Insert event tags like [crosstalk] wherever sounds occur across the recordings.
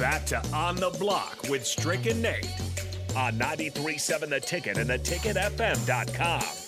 back to On the Block with Strick and Nate on 93.7 The Ticket and theticketfm.com.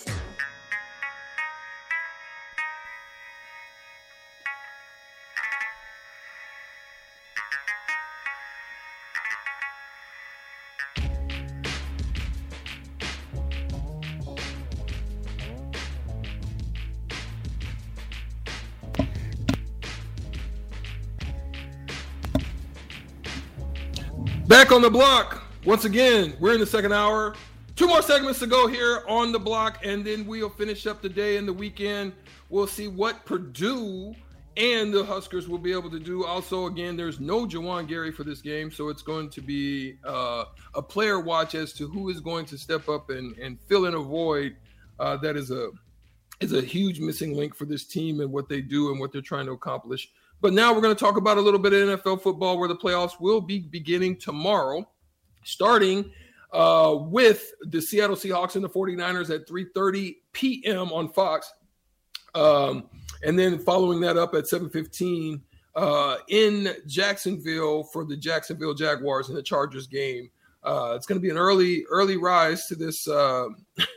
Back on the block. Once again, we're in the second hour. Two more segments to go here on the block, and then we'll finish up the day and the weekend. We'll see what Purdue and the Huskers will be able to do. Also, again, there's no Juwan Gary for this game, so it's going to be uh, a player watch as to who is going to step up and, and fill in a void uh, that is a is a huge missing link for this team and what they do and what they're trying to accomplish. But now we're going to talk about a little bit of NFL football where the playoffs will be beginning tomorrow, starting uh, with the Seattle Seahawks and the 49ers at 3:30 p.m. on Fox. Um, and then following that up at 7:15 uh, in Jacksonville for the Jacksonville Jaguars and the Chargers game. Uh, it's going to be an early early rise to this uh,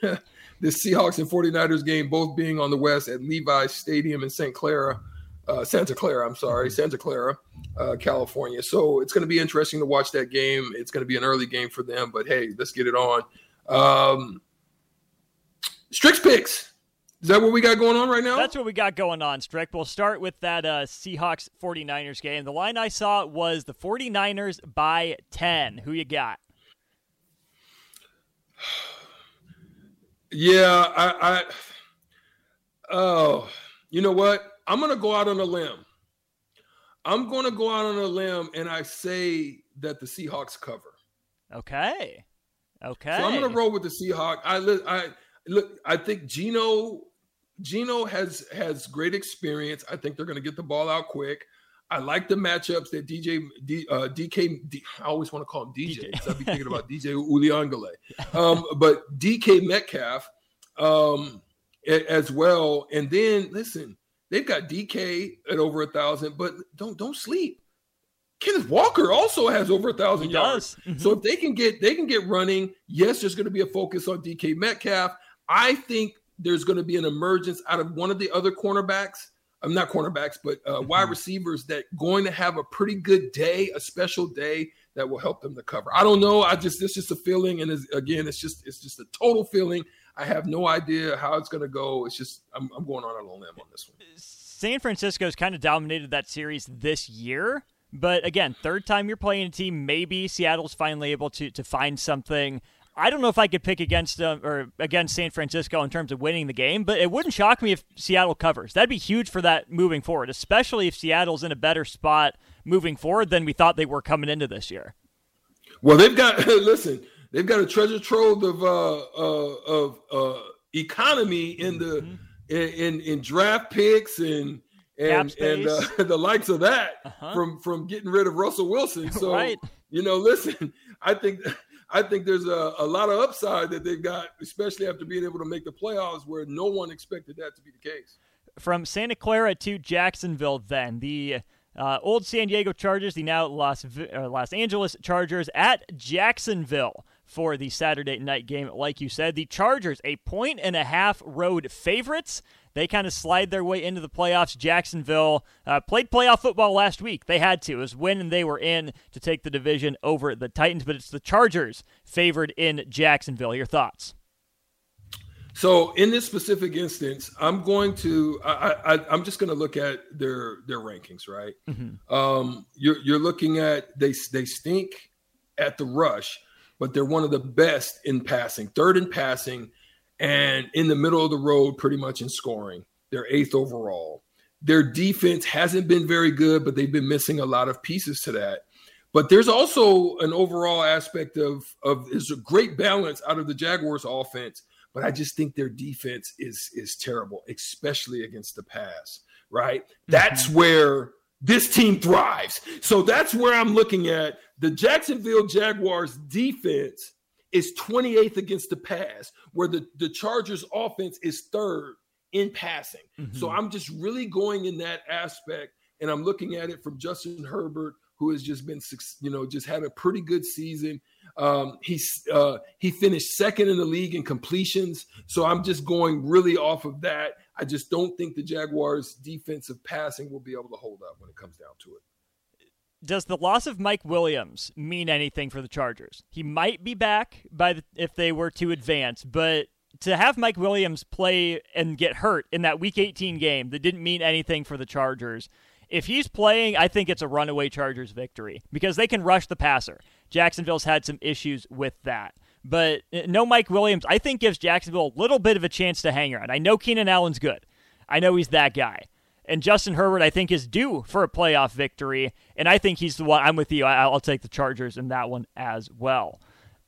[laughs] this Seahawks and 49ers game, both being on the west at Levi's Stadium in St. Clara uh, Santa Clara. I'm sorry, Santa Clara, uh, California. So it's going to be interesting to watch that game. It's going to be an early game for them, but hey, let's get it on. Um, Strick's picks. Is that what we got going on right now? That's what we got going on, Strick. We'll start with that uh, Seahawks 49ers game. The line I saw was the 49ers by 10. Who you got? [sighs] Yeah, I, I oh, you know what? I'm going to go out on a limb. I'm going to go out on a limb and I say that the Seahawks cover. Okay. Okay. So I'm going to roll with the Seahawks. I I look. I think Gino Gino has has great experience. I think they're going to get the ball out quick. I like the matchups that DJ D, uh, DK. D, I always want to call him DJ. DJ. I'd be thinking about DJ Uiagalelei. [laughs] Um, but DK Metcalf um, as well. And then listen, They've got DK at over a thousand, but don't don't sleep. Kenneth Walker also has over a thousand yards. Mm-hmm. So if they can get they can get running, yes, there's going to be a focus on DK Metcalf. I think there's going to be an emergence out of one of the other cornerbacks. I'm not cornerbacks, but uh, mm-hmm. wide receivers that going to have a pretty good day, a special day that will help them to cover. I don't know. I just it's just a feeling, and again, it's just it's just a total feeling. I have no idea how it's going to go. It's just I'm, I'm going on a long limb on this one. San Francisco's kind of dominated that series this year. But again, third time you're playing a team, maybe Seattle's finally able to to find something. I don't know if I could pick against them or against San Francisco in terms of winning the game, but it wouldn't shock me if Seattle covers. That'd be huge for that moving forward, especially if Seattle's in a better spot moving forward than we thought they were coming into this year. Well, they've got [laughs] listen. They've got a treasure trove of uh, uh, of uh, economy in the mm-hmm. in, in, in draft picks and and and uh, [laughs] the likes of that uh-huh. from from getting rid of Russell Wilson. [laughs] So right. you know, listen, I think I think there's a, a lot of upside that they've got, especially after being able to make the playoffs, where no one expected that to be the case. From Santa Clara to Jacksonville, then the uh, old San Diego Chargers, the now Los uh, Los Angeles Chargers at Jacksonville for the Saturday night game. Like you said, the Chargers, a point and a half road favorites. They kind of slide their way into the playoffs. Jacksonville uh, played playoff football last week. They had to. It was when they were in to take the division over the Titans, but it's the Chargers favored in Jacksonville. Your thoughts? So in this specific instance, I'm going to I, I am just going to look at their their rankings, right? Mm-hmm. Um, you're you're looking at they they stink at the rush, but they're one of the best in passing, third in passing, and in the middle of the road, pretty much in scoring. They're eighth overall. Their defense hasn't been very good, but they've been missing a lot of pieces to that. But there's also an overall aspect of of there's a great balance out of the Jaguars offense, but I just think their defense is is terrible, especially against the pass. Right? Mm-hmm. That's where this team thrives. So that's where I'm looking at the Jacksonville Jaguars defense is 28th against the pass, where the, the Chargers offense is third in passing. Mm-hmm. So I'm just really going in that aspect and I'm looking at it from Justin Herbert who has just been, you know, just had a pretty good season. Um, he's uh, he finished second in the league in completions, so I'm just going really off of that. I just don't think the Jaguars' defensive passing will be able to hold up when it comes down to it. Does the loss of Mike Williams mean anything for the Chargers? He might be back by the, if they were to advance, but to have Mike Williams play and get hurt in that Week 18 game that didn't mean anything for the Chargers. If he's playing, I think it's a runaway Chargers victory because they can rush the passer. Jacksonville's had some issues with that. But uh, no Mike Williams, I think gives Jacksonville a little bit of a chance to hang around. I know Keenan Allen's good. I know he's that guy. And Justin Herbert, I think, is due for a playoff victory. And I think he's the one. I'm with you. I'll take the Chargers in that one as well.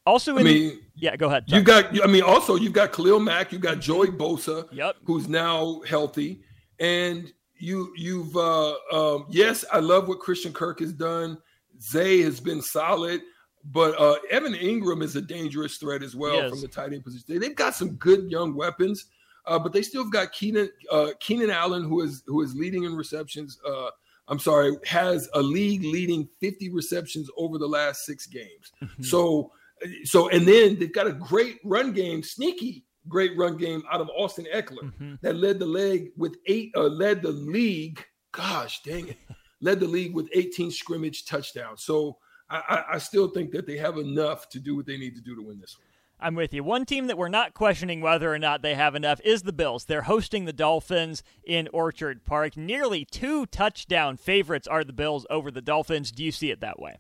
Also, in I mean, the, yeah, go ahead. You got, I mean, also you've got Khalil Mack, you've got Joey Bosa, yep. who's now healthy, and you, you've, uh, um, yes, I love what Christian Kirk has done. Zay has been solid, but uh, Evan Engram is a dangerous threat as well from the tight end position. They've got some good young weapons, uh, but they still have got Keenan, uh, Keenan Allen, who is who is leading in receptions. Uh, I'm sorry, has a league leading 50 receptions over the last six games. Mm-hmm. So so and then they've got a great run game, sneaky great run game out of Austin Ekeler mm-hmm. that led the leg with eight, uh, led the league. Gosh, dang it, [laughs] led the league with 18 scrimmage touchdowns. So I, I still think that they have enough to do what they need to do to win this one. I'm with you. One team that we're not questioning whether or not they have enough is the Bills. They're hosting the Dolphins in Orchard Park. Nearly two touchdown favorites are the Bills over the Dolphins. Do you see it that way?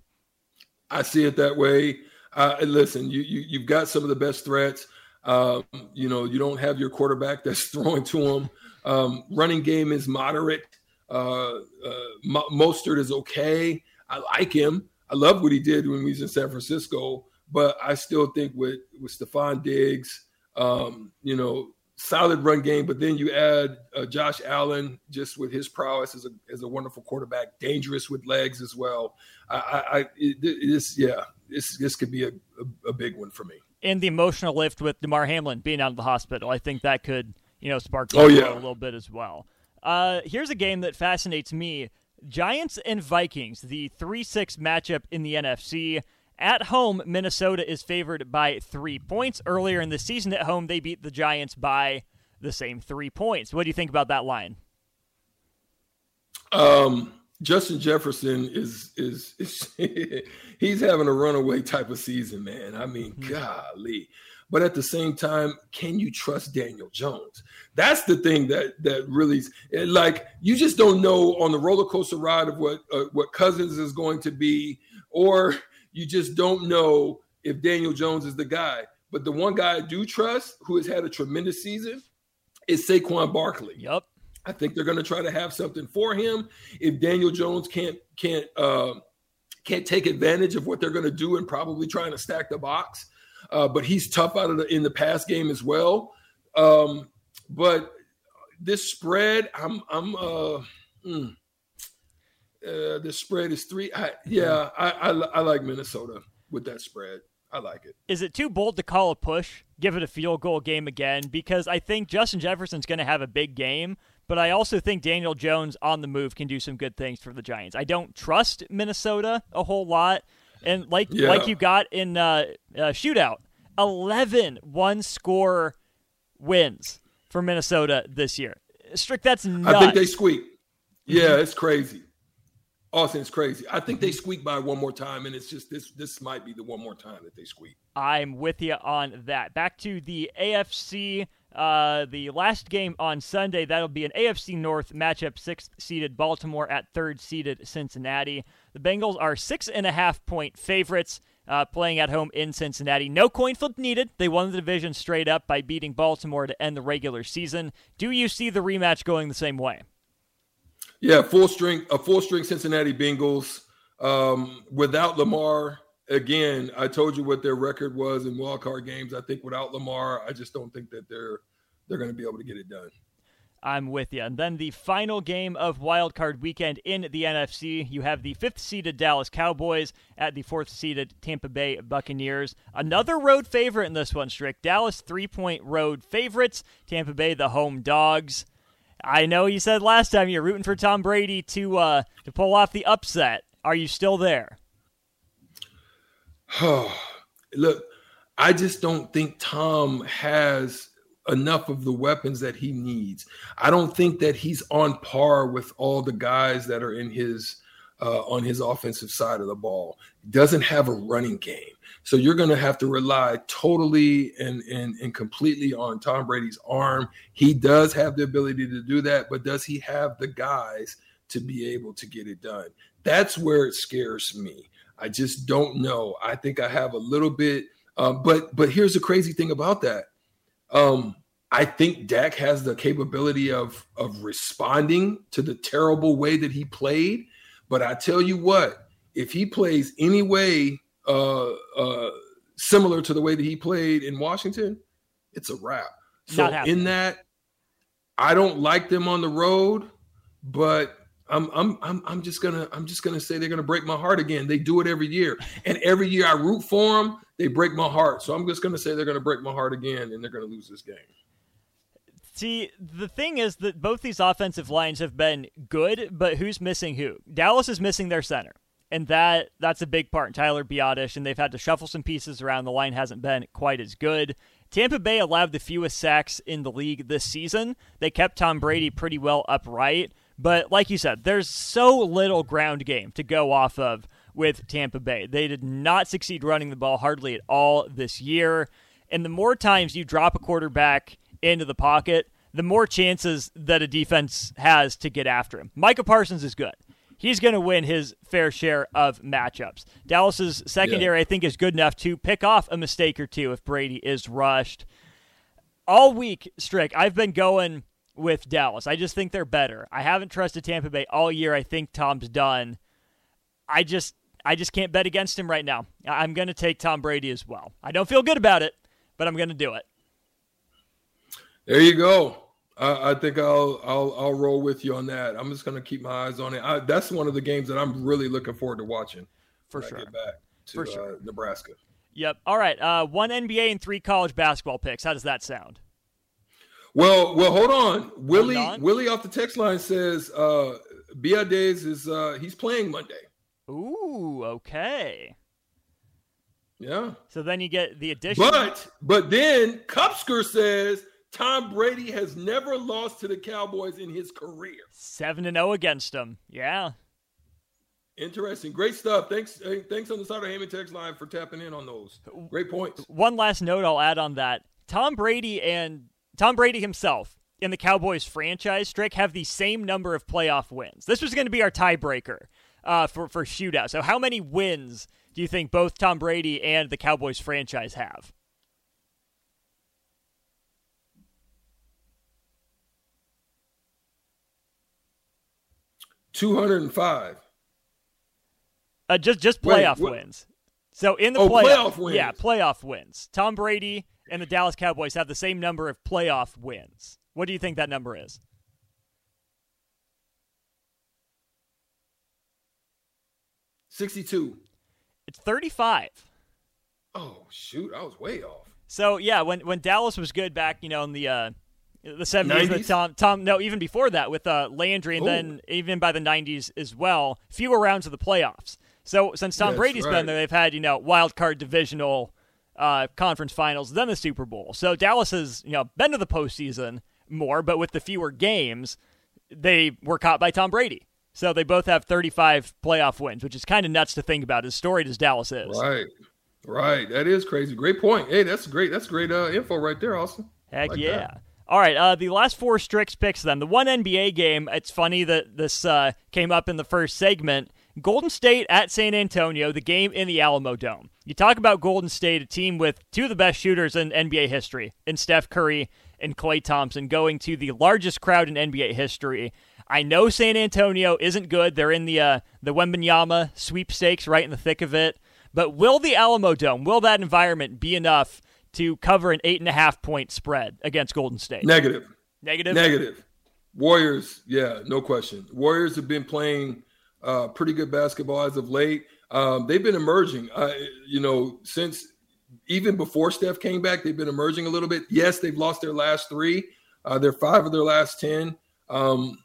I see it that way. Uh, listen, you, you you've got some of the best threats. Um, you know, you don't have your quarterback [laughs] that's throwing to him. Um, running game is moderate. Uh, uh, Mostert is okay. I like him. I love what he did when he was in San Francisco, but I still think with with Stefon Diggs, um, you know, solid run game. But then you add uh, Josh Allen, just with his prowess as a as a wonderful quarterback, dangerous with legs as well. I, I, I this yeah, this this could be a, a, a big one for me. And the emotional lift with Damar Hamlin being out of the hospital, I think that could you know spark oh, yeah. a little bit as well. Uh, here's a game that fascinates me: Giants and Vikings, the three-six matchup in the NFC. At home, Minnesota is favored by three points. Earlier in the season, at home, they beat the Giants by the same three points. What do you think about that line? Um, Justin Jefferson is is, is [laughs] he's having a runaway type of season, man. I mean, mm-hmm. golly. But at the same time, can you trust Daniel Jones? That's the thing that that really like you just don't know on the roller coaster ride of what uh, what Cousins is going to be, or you just don't know if Daniel Jones is the guy. But the one guy I do trust, who has had a tremendous season, is Saquon Barkley. Yep. I think they're going to try to have something for him. If Daniel Jones can't can't uh, can't take advantage of what they're going to do and probably trying to stack the box, uh, but he's tough out of the in the pass game as well. Um, but this spread, I'm I'm uh, mm, uh the spread is three. I, yeah, I, I I like Minnesota with that spread. I like it. Is it too bold to call a push? Give it a field goal game again because I think Justin Jefferson's going to have a big game, but I also think Daniel Jones on the move can do some good things for the Giants. I don't trust Minnesota a whole lot. And like yeah. like you got in uh, uh, shootout, 11 one score wins for Minnesota this year. Strick, that's nuts. I think they squeak. Yeah, it's crazy. Austin, it's crazy. I think they squeak by one more time, and it's just this. This might be the one more time that they squeak. I'm with you on that. Back to the AFC uh, the last game on Sunday, that'll be an AFC North matchup, sixth seeded Baltimore at third seeded Cincinnati. The Bengals are six and a half point favorites. Uh, playing at home in Cincinnati. No coin flip needed. They won the division straight up by beating Baltimore to end the regular season. Do you see the rematch going the same way? Yeah, full string, a full string Cincinnati Bengals um, without Lamar again, I told you what their record was in wild card games. I think without Lamar, I just don't think that they're they're going to be able to get it done. I'm with you. And then the final game of wild card weekend in the NFC, you have the fifth seeded Dallas Cowboys at the fourth seeded Tampa Bay Buccaneers. Another road favorite in this one, Strick. Dallas three point road favorites. Tampa Bay the home dogs. I know you said last time you're rooting for Tom Brady to uh, to pull off the upset. Are you still there? [sighs] Look, I just don't think Tom has enough of the weapons that he needs. I don't think that he's on par with all the guys that are in his uh, on his offensive side of the ball. Doesn't have a running game, so you're going to have to rely totally and, and and completely on Tom Brady's arm. He does have the ability to do that, but does he have the guys to be able to get it done? That's where it scares me. I just don't know. I think I have a little bit, uh, but but here's the crazy thing about that. Um, I think Dak has the capability of of responding to the terrible way that he played. But I tell you what, if he plays any way uh, uh, similar to the way that he played in Washington, it's a wrap. So in that, I don't like them on the road, but I'm I'm I'm I'm just gonna I'm just gonna say they're gonna break my heart again. They do it every year, and every year I root for them. They break my heart, so I'm just gonna say they're gonna break my heart again, and they're gonna lose this game. See, the thing is that both these offensive lines have been good, but who's missing who? Dallas is missing their center. And that that's a big part. Tyler Biadasz, and they've had to shuffle some pieces around. The line hasn't been quite as good. Tampa Bay allowed the fewest sacks in the league this season. They kept Tom Brady pretty well upright. But like you said, there's so little ground game to go off of with Tampa Bay. They did not succeed running the ball hardly at all this year. And the more times you drop a quarterback into the pocket, the more chances that a defense has to get after him. Micah Parsons is good. He's going to win his fair share of matchups. Dallas's secondary, yeah. I think, is good enough to pick off a mistake or two if Brady is rushed. All week, Strick, I've been going with Dallas. I just think they're better. I haven't trusted Tampa Bay all year. I think Tom's done. I just I just can't bet against him right now. I'm going to take Tom Brady as well. I don't feel good about it, but I'm going to do it. There you go. I, I think I'll I'll I'll roll with you on that. I'm just going to keep my eyes on it. I, that's one of the games that I'm really looking forward to watching. For sure. get back to For sure. Uh, Nebraska. Yep. All right. Uh, one NBA and three college basketball picks. How does that sound? Well, well, hold on. Willie hold on. Willie off the text line says uh Biadasz is uh he's playing Monday. Ooh, okay. Yeah. So then you get the addition. But but then Cupsker says Tom Brady has never lost to the Cowboys in his career. 7 and 0 against them. Yeah. Interesting. Great stuff. Thanks thanks on the Sutter Heyman text line for tapping in on those. Great points. One last note I'll add on that. Tom Brady and Tom Brady himself in the Cowboys franchise, Strick, have the same number of playoff wins. This was going to be our tiebreaker uh, for, for shootout. So, how many wins do you think both Tom Brady and the Cowboys franchise have? 205. Uh, just just playoff Wait, wins. So in the oh, playoff, playoff wins. yeah, playoff wins. Tom Brady and the Dallas Cowboys have the same number of playoff wins. What do you think that number is? Sixty-two. It's thirty-five. Oh shoot! I was way off. So yeah, when when Dallas was good back, you know, in the uh, the 70s with Tom Tom no even before that with uh, Landry and Ooh. then even by the 90s as well fewer rounds of the playoffs. So since Tom That's Brady's right. been there they've had you know wild card divisional uh, conference finals then the Super Bowl. So Dallas has you know been to the postseason more but with the fewer games they were caught by Tom Brady. So they both have 35 playoff wins which is kind of nuts to think about as storied as Dallas is. Right. Right. That is crazy. Great point. Hey that's great. That's great uh, info right there Austin. Heck like yeah. that. All right, uh, the last four Strick's picks then. The one NBA game, it's funny that this uh, came up in the first segment. Golden State at San Antonio, the game in the Alamodome. You talk about Golden State, a team with two of the best shooters in NBA history, in Steph Curry and Klay Thompson, going to the largest crowd in NBA history. I know San Antonio isn't good. They're in the uh, the Wembanyama sweepstakes, right in the thick of it. But will the Alamodome, will that environment be enough to cover an eight and a half point spread against Golden State? Negative. Negative. Negative. Warriors, yeah, no question. Warriors have been playing uh, pretty good basketball as of late. Um, they've been emerging. Uh, you know, since even before Steph came back, they've been emerging a little bit. Yes, they've lost their last three. Uh, they're five of their last ten. Um,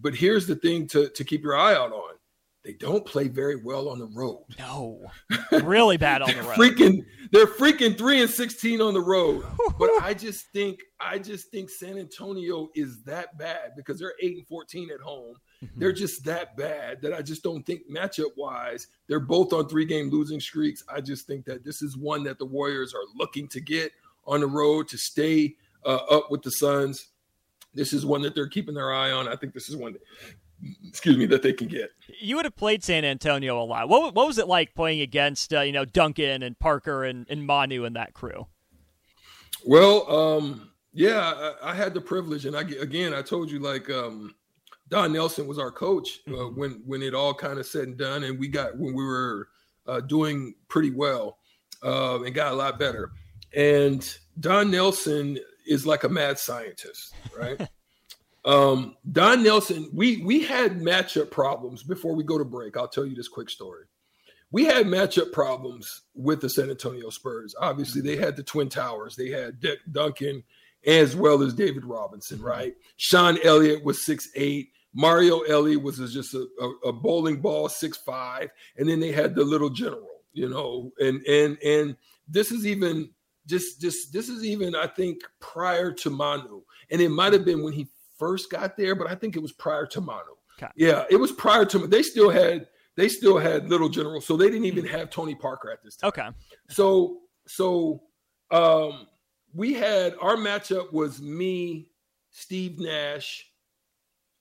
but here's the thing to to keep your eye out on: they don't play very well on the road. No, really bad on [laughs] the road. freaking, they're freaking three and sixteen on the road. [laughs] but I just think, I just think San Antonio is that bad because they're eight and fourteen at home. Mm-hmm. They're just that bad that I just don't think matchup wise, they're both on three game losing streaks. I just think that this is one that the Warriors are looking to get on the road to stay uh, up with the Suns. This is one that they're keeping their eye on. I think this is one that excuse me, that they can get. You would have played San Antonio a lot. What, what was it like playing against, uh, you know, Duncan and Parker and, and Manu and that crew? Well, um, yeah, I, I, had the privilege, and I again, I told you like um, Don Nelson was our coach uh, mm-hmm. when when it all kind of said and done, and we got when we were uh, doing pretty well uh, and got a lot better. And Don Nelson is like a mad scientist, right? [laughs] Um, Don Nelson, we we had matchup problems before we go to break. I'll tell you this quick story. We had matchup problems with the San Antonio Spurs. Obviously, they had the Twin Towers. They had Dick Duncan as well as David Robinson, right? Sean Elliott was six eight. Mario Elie was just a, a, a bowling ball, six five, and then they had the little general, you know, and and and this is even just just this is even I think prior to Manu, and it might have been when he first got there, but I think it was prior to Manu. Okay. Yeah, it was prior to. They still had they still had Little General, so they didn't even have Tony Parker at this time. Okay. So so um we had our matchup was me, Steve Nash,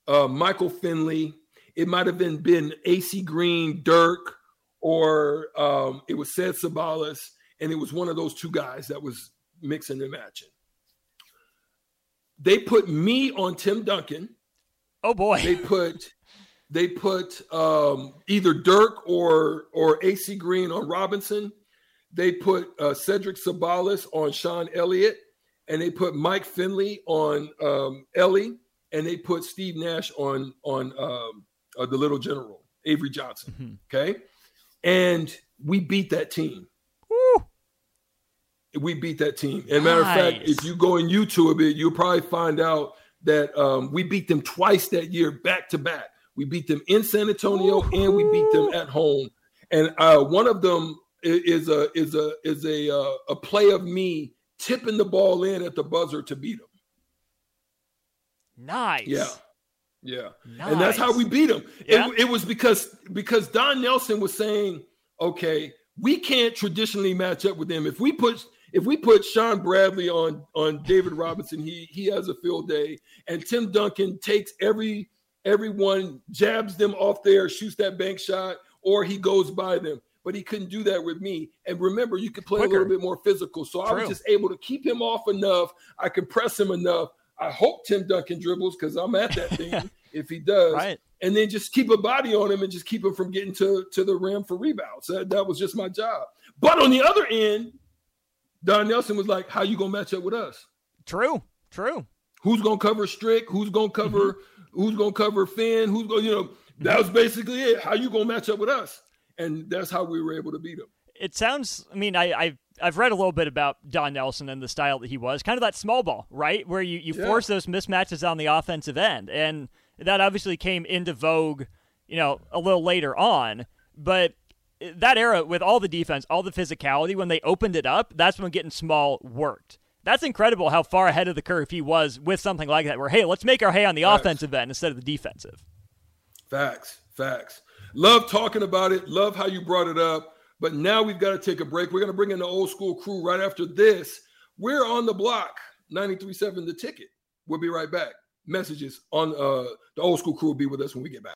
uh, Michael Finley. It might have been been AC Green, Dirk, or um, it was Ced Ceballos, and it was one of those two guys that was mixing and matching. They put me on Tim Duncan. Oh boy. They put they put um, either Dirk or or AC Green on Robinson. They put uh, Cedric Ceballos on Sean Elliott, and they put Mike Finley on um, Elie, and they put Steve Nash on on um, uh, the Little General Avery Johnson. Mm-hmm. Okay, and we beat that team we beat that team. And matter of fact, if you go on YouTube a bit, you'll probably find out that um, we beat them twice that year, back to back. We beat them in San Antonio and we beat them at home. And uh, one of them is a is a is a uh, a play of me tipping the ball in at the buzzer to beat them. Nice. Yeah. Yeah. Nice. And that's how we beat them. Yeah. It, it was because because Don Nelson was saying, okay, we can't traditionally match up with them. If we put if we put Shawn Bradley on on David Robinson, he he has a field day, and Tim Duncan takes every everyone jabs them off there, shoots that bank shot, or he goes by them. But he couldn't do that with me. And remember, you could play Quicker. a little bit more physical. So True. I was just able to keep him off enough. I can press him enough. I hope Tim Duncan dribbles because I'm at that thing [laughs] if he does. Right. And then just keep a body on him and just keep him from getting to, to the rim for rebounds. That, that was just my job. But on the other end, Don Nelson was like, "How you gonna match up with us?" True, true. Who's gonna cover Strick? Who's gonna cover? Mm-hmm. Who's gonna cover Finn? Who's gonna? You know, that was basically it. How you gonna match up with us? And that's how we were able to beat them. It sounds. I mean, I, I've I've read a little bit about Don Nelson and the style that he was, kind of that small ball, right, where you you yeah. force those mismatches on the offensive end, and that obviously came into vogue, you know, a little later on. But that era with all the defense, all the physicality, when they opened it up, that's when getting small worked. That's incredible how far ahead of the curve he was with something like that, where, hey, let's make our hay on the facts. offensive end instead of the defensive. Facts, facts. Love talking about it. Love how you brought it up. But now we've got to take a break. We're going to bring in the old school crew right after this. We're on the block, 93.7 The Ticket. We'll be right back. Messages on uh, the old school crew will be with us when we get back.